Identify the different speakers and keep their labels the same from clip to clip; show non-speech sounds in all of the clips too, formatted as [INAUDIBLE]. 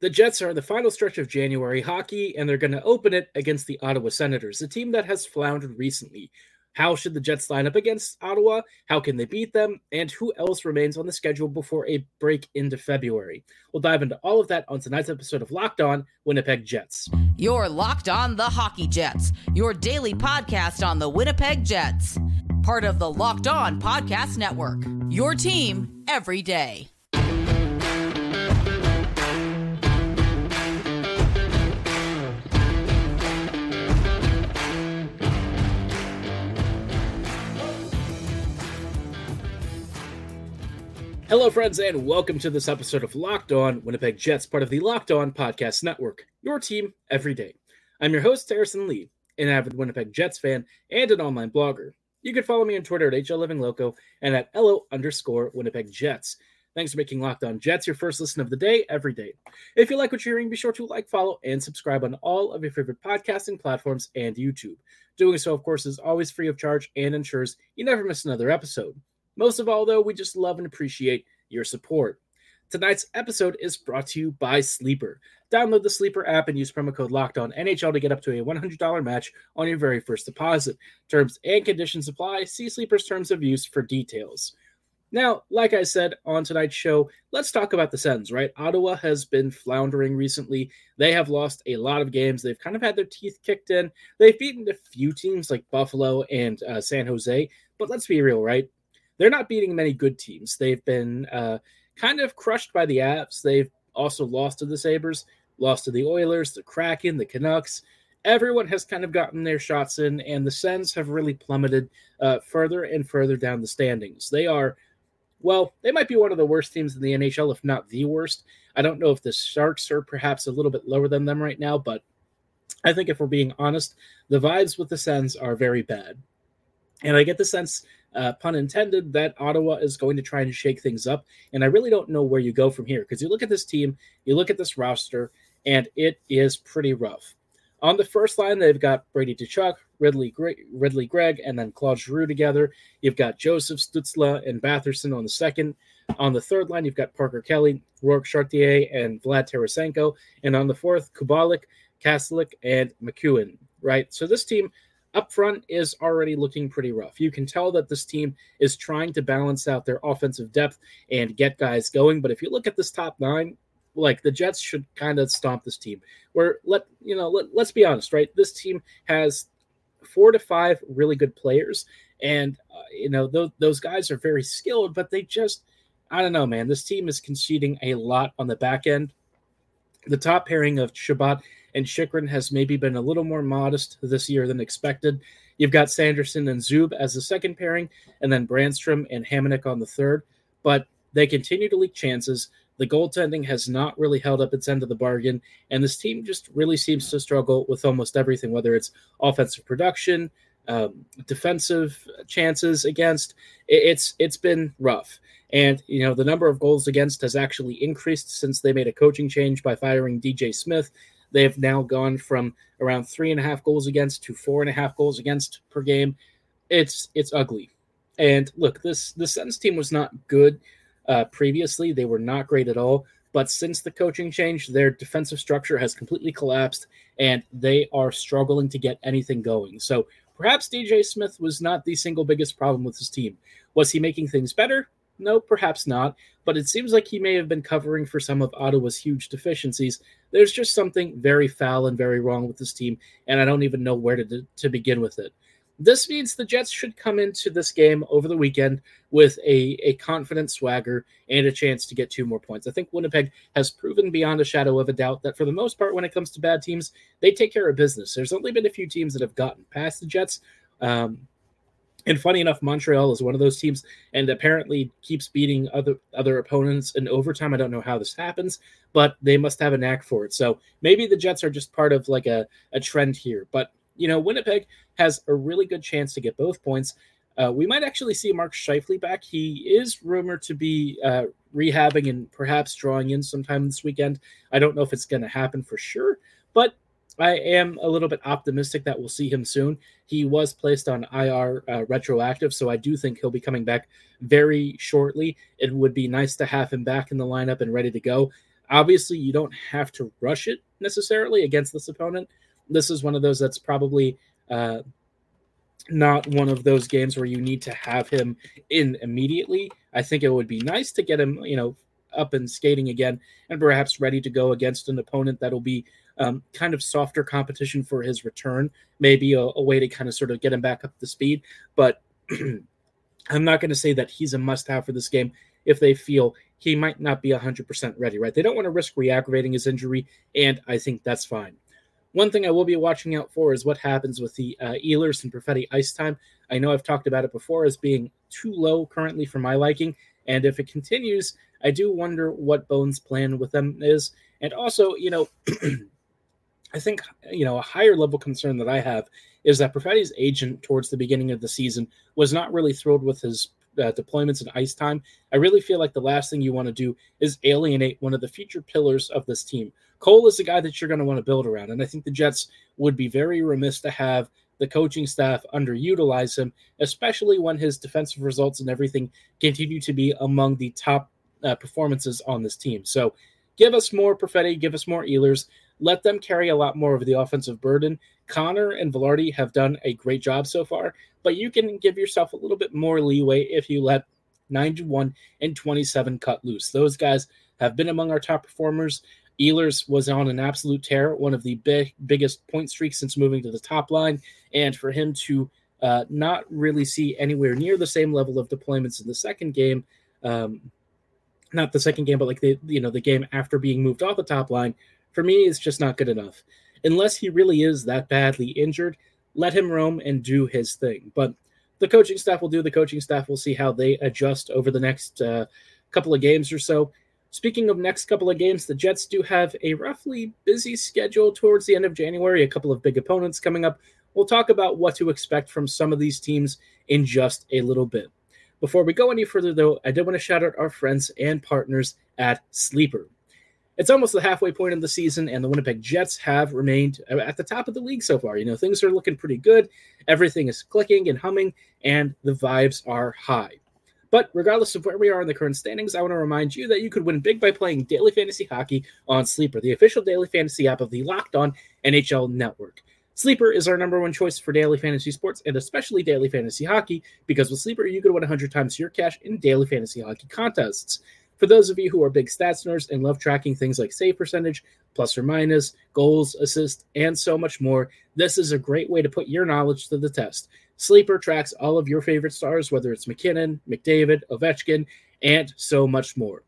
Speaker 1: The Jets are in the final stretch of January hockey, and they're going to open it against the Ottawa Senators, a team that has floundered recently. How should the Jets line up against Ottawa? How can they beat them? And who else remains on the schedule before a break into February? We'll dive into all of that on tonight's episode of Locked On Winnipeg Jets.
Speaker 2: You're Locked On the Hockey Jets, your daily podcast on the Winnipeg Jets. Part of the Locked On Podcast Network. Your team every day.
Speaker 1: Hello, friends, and welcome to this episode of Locked On Winnipeg Jets, part of the Locked On Podcast Network, your team every day. I'm your host, Harrison Lee, an avid Winnipeg Jets fan and an online blogger. You can follow me on Twitter at HLLivingLoco and at LO underscore Winnipeg Jets. Thanks for making Locked On Jets your first listen of the day every day. If you like what you're hearing, be sure to like, follow, and subscribe on all of your favorite podcasting platforms and YouTube. Doing so, of course, is always free of charge and ensures you never miss another episode. Most of all, though, we just love and appreciate your support. Tonight's episode is brought to you by Sleeper. Download the Sleeper app and use promo code Locked On NHL to get up to a $100 match on your very first deposit. Terms and conditions apply. See Sleeper's terms of use for details. Now, like I said on tonight's show, let's talk about the Sens, right? Ottawa has been floundering recently. They have lost a lot of games. They've kind of had their teeth kicked in. They've beaten a few teams like Buffalo and uh, San Jose, but let's be real, right? They're not beating many good teams. They've been uh, kind of crushed by the Avs. They've also lost to the Sabres, lost to the Oilers, the Kraken, the Canucks. Everyone has kind of gotten their shots in, and the Sens have really plummeted uh, further and further down the standings. They are, well, they might be one of the worst teams in the NHL, if not the worst. I don't know if the Sharks are perhaps a little bit lower than them right now, but I think if we're being honest, the vibes with the Sens are very bad. And I get the sense uh, pun intended, that Ottawa is going to try and shake things up. And I really don't know where you go from here because you look at this team, you look at this roster, and it is pretty rough. On the first line, they've got Brady Tkachuk, Ridly, Ridley Greig, and then Claude Giroux together. You've got Joseph Stützle and Batherson on the second. On the third line, you've got Parker Kelly, Rourke Chartier, and Vlad Tarasenko. And on the fourth, Kubalik, Kastelic, and MacEwen, right? So this team up front is already looking pretty rough. You can tell that this team is trying to balance out their offensive depth and get guys going. But if you look at this top nine, like the Jets should kind of stomp this team. Where let you know, let, let's be honest, right? This team has four to five really good players, and uh, you know those those guys are very skilled, but they just I don't know, man. This team is conceding a lot on the back end. The top pairing of Chabot and Chychrun has maybe been a little more modest this year than expected. You've got Sanderson and Zub as the second pairing, and then Brannstrom and Hamonic on the third. But they continue to leak chances. The goaltending has not really held up its end of the bargain, and this team just really seems to struggle with almost everything, whether it's offensive production, um, defensive chances against. It's it's been rough. And you know the number of goals against has actually increased since they made a coaching change by firing DJ Smith they have now gone from around three and a half goals against to four and a half goals against per game. It's it's ugly. And look, this the Sens team was not good uh, previously. They were not great at all. But since the coaching change, their defensive structure has completely collapsed, and they are struggling to get anything going. So perhaps DJ Smith was not the single biggest problem with his team. Was he making things better? No, perhaps not. But it seems like he may have been covering for some of Ottawa's huge deficiencies. There's just something very foul and very wrong with this team, and I don't even know where to, to begin with it. This means the Jets should come into this game over the weekend with a, a confident swagger and a chance to get two more points. I think Winnipeg has proven beyond a shadow of a doubt that for the most part, when it comes to bad teams, they take care of business. There's only been a few teams that have gotten past the Jets. Um, and funny enough, Montreal is one of those teams, and apparently keeps beating other other opponents in overtime. I don't know how this happens, but they must have a knack for it. So maybe the Jets are just part of like a, a trend here. But you know, Winnipeg has a really good chance to get both points. Uh, we might actually see Mark Scheifele back. He is rumored to be uh, rehabbing and perhaps drawing in sometime this weekend. I don't know if it's going to happen for sure, but I am a little bit optimistic that we'll see him soon. He was placed on IR uh, retroactive, so I do think he'll be coming back very shortly. It would be nice to have him back in the lineup and ready to go. Obviously, you don't have to rush it necessarily against this opponent. This is one of those that's probably uh, not one of those games where you need to have him in immediately. I think it would be nice to get him, you know, up and skating again and perhaps ready to go against an opponent that'll be um, kind of softer competition for his return, maybe a, a, way to kind of sort of get him back up to speed. But [CLEARS THROAT] I'm not going to say that he's a must have for this game if they feel he might not be 100% ready, right? They don't want to risk re aggravating his injury, and I think that's fine. One thing I will be watching out for is what happens with the uh, Ehlers and Perfetti ice time. I know I've talked about it before as being too low currently for my liking, and if it continues, I do wonder what Bones' plan with them is. And also, you know, [CLEARS THROAT] I think you know a higher level concern that I have is that Perfetti's agent towards the beginning of the season was not really thrilled with his uh, deployments and ice time. I really feel like the last thing you want to do is alienate one of the future pillars of this team. Cole is the guy that you're going to want to build around, and I think the Jets would be very remiss to have the coaching staff underutilize him, especially when his defensive results and everything continue to be among the top uh, performances on this team. So, give us more Perfetti, give us more Ehlers. Let them carry a lot more of the offensive burden. Connor and Vilardi have done a great job so far, but you can give yourself a little bit more leeway if you let 91 and 27 cut loose. Those guys have been among our top performers. Ehlers was on an absolute tear, one of the big, biggest point streaks since moving to the top line. And for him to uh, not really see anywhere near the same level of deployments in the second game, um, not the second game, but like the you know the game after being moved off the top line, for me, it's just not good enough. Unless he really is that badly injured, let him roam and do his thing. But the coaching staff will do the coaching staff. We'll see how they adjust over the next uh, couple of games or so. Speaking of next couple of games, the Jets do have a roughly busy schedule towards the end of January, a couple of big opponents coming up. We'll talk about what to expect from some of these teams in just a little bit. Before we go any further, though, I did want to shout out our friends and partners at Sleeper. It's almost the halfway point of the season, and the Winnipeg Jets have remained uh, at the top of the league so far. You know, things are looking pretty good. Everything is clicking and humming, and the vibes are high. But regardless of where we are in the current standings, I want to remind you that you could win big by playing daily fantasy hockey on Sleeper, the official daily fantasy app of the Locked On NHL Network. Sleeper is our number one choice for daily fantasy sports and especially daily fantasy hockey because with Sleeper, you could win 100 times your cash in daily fantasy hockey contests. For those of you who are big stats nerds and love tracking things like save percentage, plus or minus, goals, assists, and so much more, this is a great way to put your knowledge to the test. Sleeper tracks all of your favorite stars, whether it's MacKinnon, McDavid, Ovechkin, and so much more.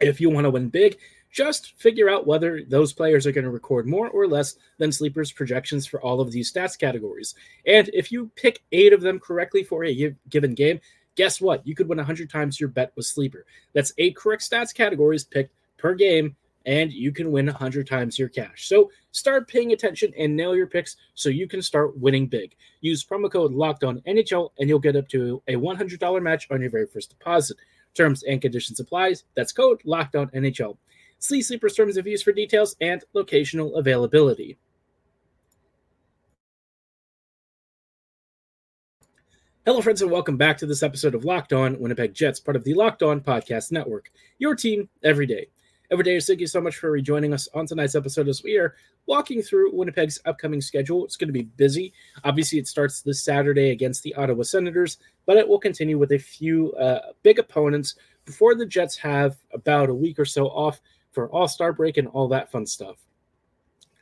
Speaker 1: If you want to win big, just figure out whether those players are going to record more or less than Sleeper's projections for all of these stats categories. And if you pick eight of them correctly for a given game, guess what? You could win 100 times your bet with Sleeper. That's eight correct stats categories picked per game, and you can win 100 times your cash. So start paying attention and nail your picks so you can start winning big. Use promo code Locked On NHL, and you'll get up to a $100 match on your very first deposit. Terms and conditions applies. That's code Locked On NHL. See Sleeper's terms of use for details and locational availability. Hello, friends, and welcome back to this episode of Locked On Winnipeg Jets, part of the Locked On Podcast Network. Your team every day. Every day, thank you so much for rejoining us on tonight's episode as we are walking through Winnipeg's upcoming schedule. It's going to be busy. Obviously, it starts this Saturday against the Ottawa Senators, but it will continue with a few uh, big opponents before the Jets have about a week or so off for All Star break and all that fun stuff.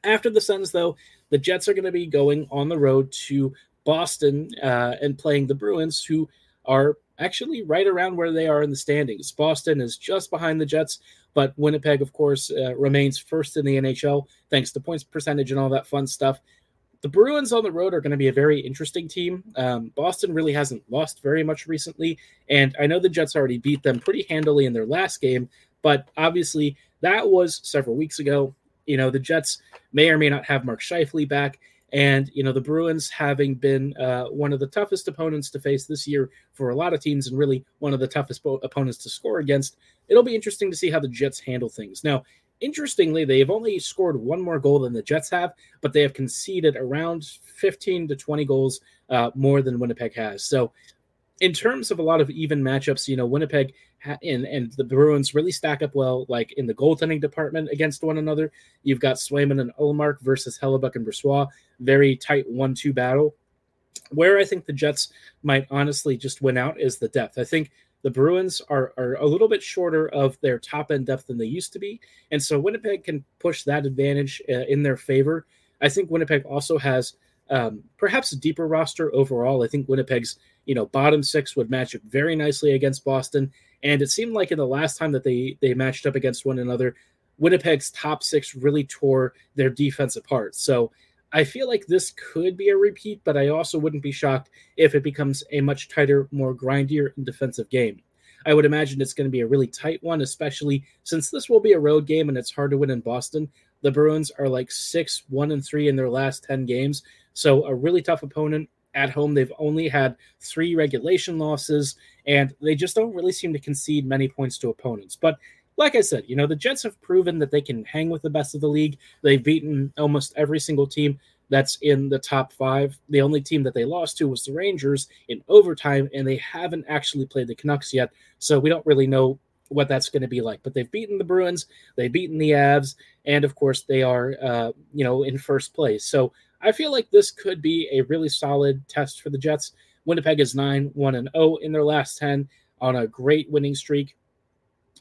Speaker 1: After the Sens, though, the Jets are going to be going on the road to Boston uh, and playing the Bruins, who are actually right around where they are in the standings. Boston is just behind the Jets, but Winnipeg, of course, uh, remains first in the NHL thanks to points percentage and all that fun stuff. The Bruins on the road are going to be a very interesting team. Um, Boston really hasn't lost very much recently, and I know the Jets already beat them pretty handily in their last game, but obviously that was several weeks ago. You know, the Jets may or may not have Mark Scheifele back. And, you know, the Bruins having been uh, one of the toughest opponents to face this year for a lot of teams and really one of the toughest po- opponents to score against, it'll be interesting to see how the Jets handle things. Now, interestingly, they've only scored one more goal than the Jets have, but they have conceded around 15 to 20 goals uh, more than Winnipeg has. So, in terms of a lot of even matchups, you know, Winnipeg and and the Bruins really stack up well, like in the goaltending department against one another. You've got Swayman and Ullmark versus Hellebuyck and Brossoit, very tight one-two battle. Where I think the Jets might honestly just win out is the depth. I think the Bruins are, are a little bit shorter of their top end depth than they used to be. And so Winnipeg can push that advantage uh, in their favor. I think Winnipeg also has um, perhaps a deeper roster overall. I think Winnipeg's you know bottom six would match up very nicely against Boston, and it seemed like in the last time that they they matched up against one another, Winnipeg's top six really tore their defense apart. So I feel like this could be a repeat, but I also wouldn't be shocked if it becomes a much tighter, more grindier and defensive game. I would imagine it's going to be a really tight one, especially since this will be a road game and it's hard to win in Boston. The Bruins are like six, one, and three in their last 10 games. So a really tough opponent at home. They've only had three regulation losses, and they just don't really seem to concede many points to opponents. But like I said, you know, the Jets have proven that they can hang with the best of the league. They've beaten almost every single team that's in the top five. The only team that they lost to was the Rangers in overtime, and they haven't actually played the Canucks yet. So we don't really know what that's going to be like. But they've beaten the Bruins, they've beaten the Avs, and of course they are, uh, you know, in first place. So I feel like this could be a really solid test for the Jets. Winnipeg is 9 1 and 0 in their last 10 on a great winning streak.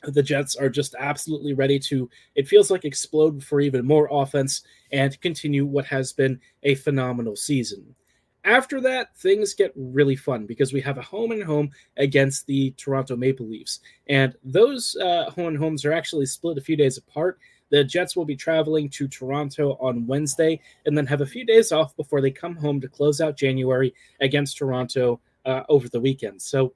Speaker 1: The Jets are just absolutely ready to, it feels like, explode for even more offense and continue what has been a phenomenal season. After that, things get really fun because we have a home and home against the Toronto Maple Leafs. And those uh, home and homes are actually split a few days apart. The Jets will be traveling to Toronto on Wednesday and then have a few days off before they come home to close out January against Toronto uh, over the weekend. So,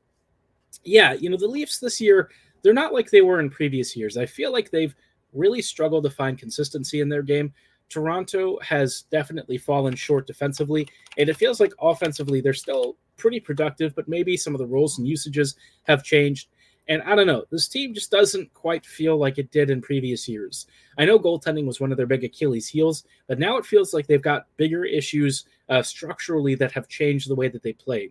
Speaker 1: yeah, you know, the Leafs this year, they're not like they were in previous years. I feel like they've really struggled to find consistency in their game. Toronto has definitely fallen short defensively, and it feels like offensively they're still pretty productive, but maybe some of the roles and usages have changed. And I don't know, this team just doesn't quite feel like it did in previous years. I know goaltending was one of their big Achilles heels, but now it feels like they've got bigger issues uh, structurally that have changed the way that they play.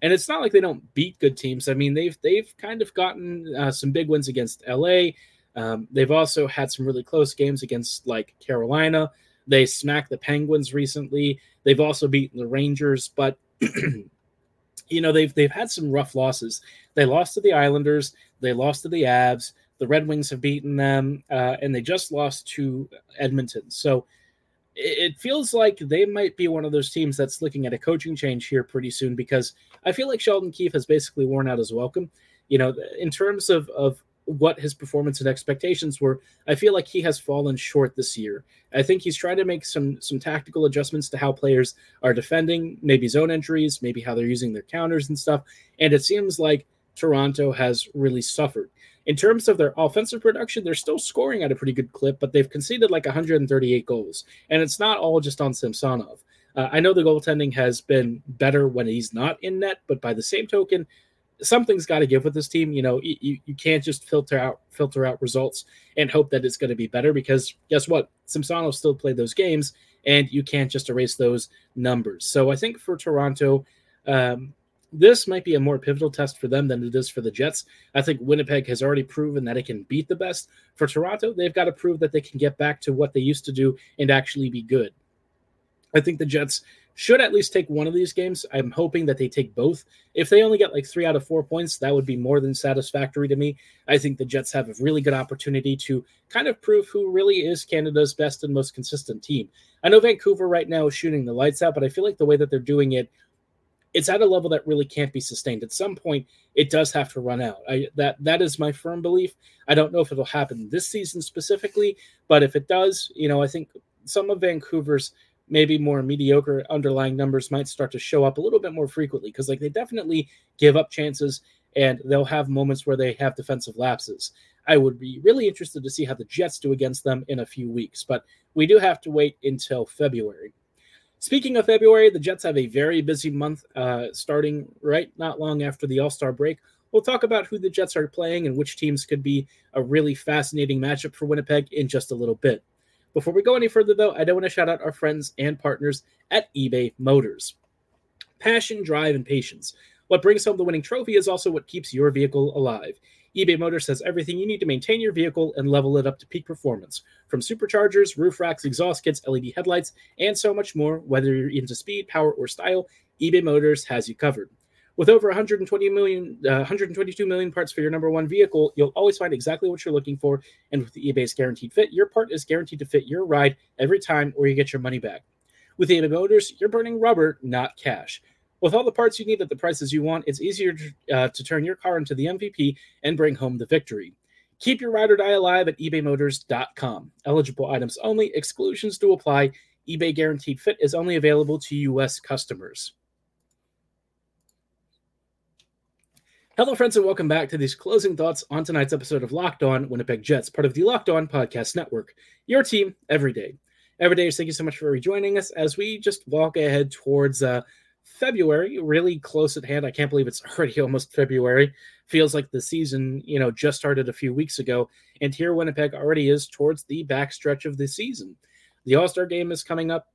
Speaker 1: And it's not like they don't beat good teams. I mean, they've they've kind of gotten uh, some big wins against LA. Um, they've also had some really close games against like Carolina. They smacked the Penguins recently. They've also beaten the Rangers, but [CLEARS THROAT] you know they've they've had some rough losses. They lost to the Islanders, they lost to the Avs, the Red Wings have beaten them, uh, and they just lost to Edmonton. So it, it feels like they might be one of those teams that's looking at a coaching change here pretty soon because I feel like Sheldon Keefe has basically worn out his welcome. You know, in terms of of what his performance and expectations were, I feel like he has fallen short this year. I think he's trying to make some some tactical adjustments to how players are defending, maybe zone entries, maybe how they're using their counters and stuff. And it seems like Toronto has really suffered. In terms of their offensive production, they're still scoring at a pretty good clip, but they've conceded like 138 goals. And it's not all just on Samsonov. Uh, I know the goaltending has been better when he's not in net, but by the same token, something's got to give with this team. You know, you, you can't just filter out filter out results and hope that it's going to be better because guess what? Samsonov still played those games, and you can't just erase those numbers. So I think for Toronto, um, this might be a more pivotal test for them than it is for the Jets. I think Winnipeg has already proven that it can beat the best. For Toronto, they've got to prove that they can get back to what they used to do and actually be good. I think the Jets should at least take one of these games. I'm hoping that they take both. If they only get like three out of four points, that would be more than satisfactory to me. I think the Jets have a really good opportunity to kind of prove who really is Canada's best and most consistent team. I know Vancouver right now is shooting the lights out, but I feel like the way that they're doing it, it's at a level that really can't be sustained. At some point, it does have to run out. I, that that is my firm belief. I don't know if it'll happen this season specifically, but if it does, you know, I think some of Vancouver's maybe more mediocre underlying numbers might start to show up a little bit more frequently because like they definitely give up chances and they'll have moments where they have defensive lapses. I would be really interested to see how the Jets do against them in a few weeks, but we do have to wait until February. Speaking of February, the Jets have a very busy month uh, starting right not long after the All Star break. We'll talk about who the Jets are playing and which teams could be a really fascinating matchup for Winnipeg in just a little bit. Before we go any further, though, I do want to shout out our friends and partners at eBay Motors. Passion, drive, and patience. What brings home the winning trophy is also what keeps your vehicle alive. eBay Motors has everything you need to maintain your vehicle and level it up to peak performance. From superchargers, roof racks, exhaust kits, LED headlights, and so much more, whether you're into speed, power, or style, eBay Motors has you covered. With over 120 million, uh, 122 million parts for your number one vehicle, you'll always find exactly what you're looking for. And with eBay's guaranteed fit, your part is guaranteed to fit your ride every time, or you get your money back. With eBay Motors, you're burning rubber, not cash. With all the parts you need at the prices you want, it's easier to, uh, to turn your car into the MVP and bring home the victory. Keep your ride or die alive at ebaymotors.com. Eligible items only, exclusions do apply. eBay Guaranteed Fit is only available to U.S. customers. Hello, friends, and welcome back to these closing thoughts on tonight's episode of Locked On Winnipeg Jets, part of the Locked On Podcast Network. Your team every day. Every day, thank you so much for rejoining us as we just walk ahead towards uh, February, really close at hand. I can't believe it's [LAUGHS] already almost February. Feels like the season, you know, just started a few weeks ago. And here, Winnipeg already is towards the backstretch of the season. The All Star game is coming up.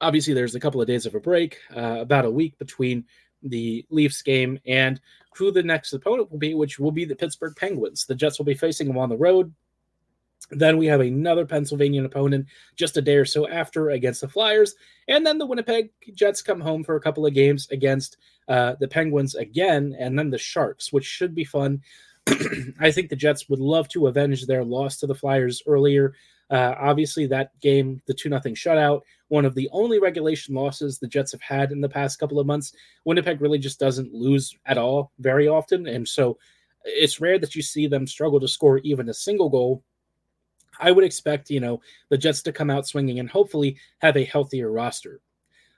Speaker 1: Obviously, there's a couple of days of a break, uh, about a week between the Leafs game and who the next opponent will be, which will be the Pittsburgh Penguins. The Jets will be facing them on the road. Then we have another Pennsylvania opponent just a day or so after against the Flyers. And then the Winnipeg Jets come home for a couple of games against uh, the Penguins again, and then the Sharks, which should be fun. [CLEARS THROAT] I think the Jets would love to avenge their loss to the Flyers earlier. Uh, obviously, that game, the 2 0 shutout, one of the only regulation losses the Jets have had in the past couple of months. Winnipeg really just doesn't lose at all very often. And so it's rare that you see them struggle to score even a single goal I would expect, you know, the Jets to come out swinging and hopefully have a healthier roster.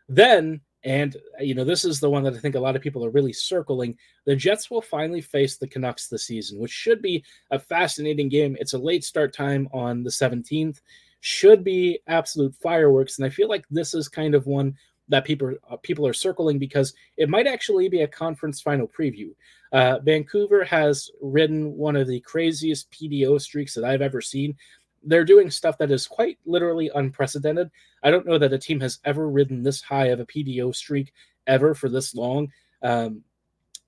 Speaker 1: Then, and, you know, this is the one that I think a lot of people are really circling. The Jets will finally face the Canucks this season, which should be a fascinating game. It's a late start time on the 17th, should be absolute fireworks. And I feel like this is kind of one that people uh, people are circling because it might actually be a conference final preview. Uh, Vancouver has ridden one of the craziest PDO streaks that I've ever seen they're doing stuff that is quite literally unprecedented. I don't know that a team has ever ridden this high of a PDO streak ever for this long. Um,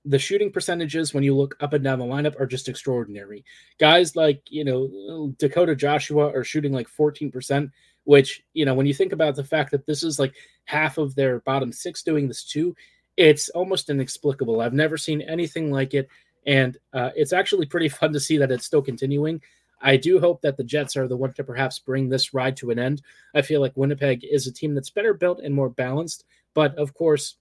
Speaker 1: the shooting percentages when you look up and down the lineup are just extraordinary. Guys like, you know, Dakota Joshua are shooting like 14%, which, you know, when you think about the fact that this is like half of their bottom six doing this too, it's almost inexplicable. I've never seen anything like it. And uh, it's actually pretty [LAUGHS] fun to see that it's still continuing. I do hope that the Jets are the one to perhaps bring this ride to an end. I feel like Winnipeg is a team that's better built and more balanced. But of course,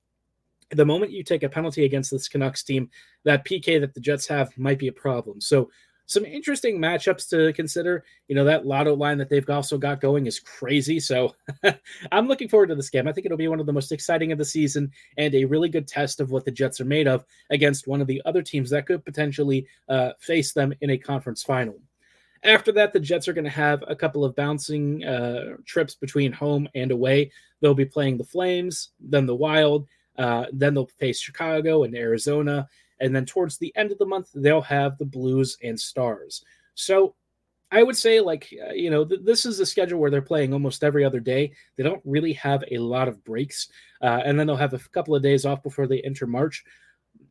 Speaker 1: the moment you take a penalty against this Canucks team, that PK that the Jets have might be a problem. So, some interesting matchups to consider. You know, that lotto line that they've also got going is crazy. So, [LAUGHS] I'm looking forward to this game. I think it'll be one of the most exciting of the season and a really good test of what the Jets are made of against one of the other teams that could potentially uh, face them in a conference final. After that, the Jets are going to have a couple of bouncing uh, trips between home and away. They'll be playing the Flames, then the Wild, uh, then they'll face Chicago and Arizona. And then towards the end of the month, they'll have the Blues and Stars. So I would say, like, uh, you know, th- this is a schedule where they're playing almost every other day. They don't really have a lot of breaks. Uh, and then they'll have a couple of days off before they enter March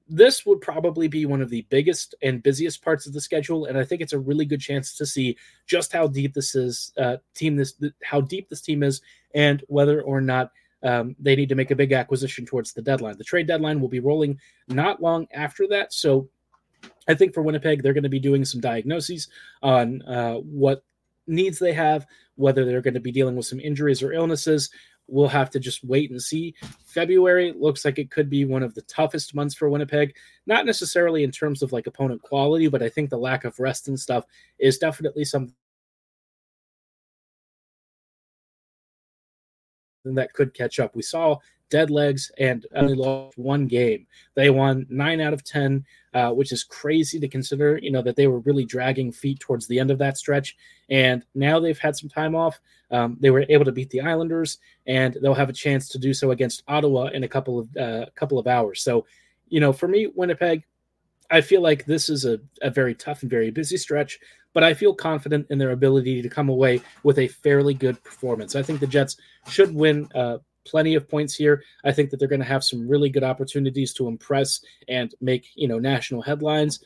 Speaker 1: this would probably be one of the biggest and busiest parts of the schedule, and I think it's a really good chance to see just how deep this is uh, team this how deep this team is, and whether or not um, they need to make a big acquisition towards the deadline. The trade deadline will be rolling not long after that, so I think for Winnipeg they're going to be doing some diagnoses on uh, what needs they have, whether they're going to be dealing with some injuries or illnesses, we'll have to just wait and see. February looks like it could be one of the toughest months for Winnipeg, not necessarily in terms of like opponent quality, but I think the lack of rest and stuff is definitely something that could catch up. We saw dead legs and only lost one game. They won nine out of 10, uh, which is crazy to consider, you know, that they were really dragging feet towards the end of that stretch. And now they've had some time off. Um, they were able to beat the Islanders, and they'll have a chance to do so against Ottawa in a couple of uh, couple of hours. So, you know, for me, Winnipeg, I feel like this is a, a very tough and very busy stretch, but I feel confident in their ability to come away with a fairly good performance. I think the Jets should win uh, plenty of points here. I think that they're going to have some really good opportunities to impress and make, you know, national headlines.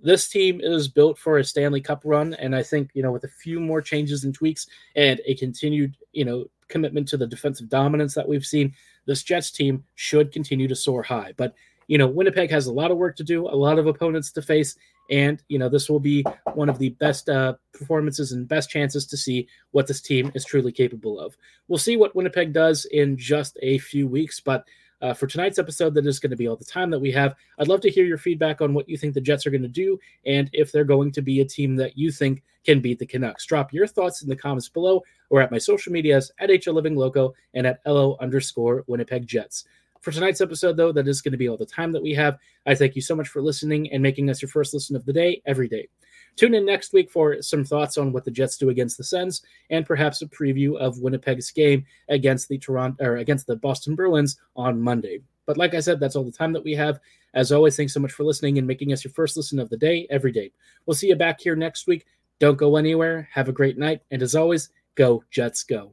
Speaker 1: this team is built for a Stanley Cup run, and I think you know with a few more changes and tweaks and a continued you know commitment to the defensive dominance that we've seen, this Jets team should continue to soar high. But you know, Winnipeg has a lot of work to do, a lot of opponents to face, and you know this will be one of the best uh, performances and best chances to see what this team is truly capable of. We'll see what Winnipeg does in just a few weeks, but uh, for tonight's episode, that is going to be all the time that we have. I'd love to hear your feedback on what you think the Jets are going to do and if they're going to be a team that you think can beat the Canucks. Drop your thoughts in the comments below or at my social medias at HL Living Loco and at LO underscore Winnipeg Jets. For tonight's episode, though, that is going to be all the time that we have. I thank you so much for listening and making us your first listen of the day every day. Tune in next week for some thoughts on what the Jets do against the Sens and perhaps a preview of Winnipeg's game against the Toronto or against the Boston Bruins on Monday. But like I said, that's all the time that we have. As always, thanks so much for listening and making us your first listen of the day every day. We'll see you back here next week. Don't go anywhere. Have a great night. And as always, go Jets go.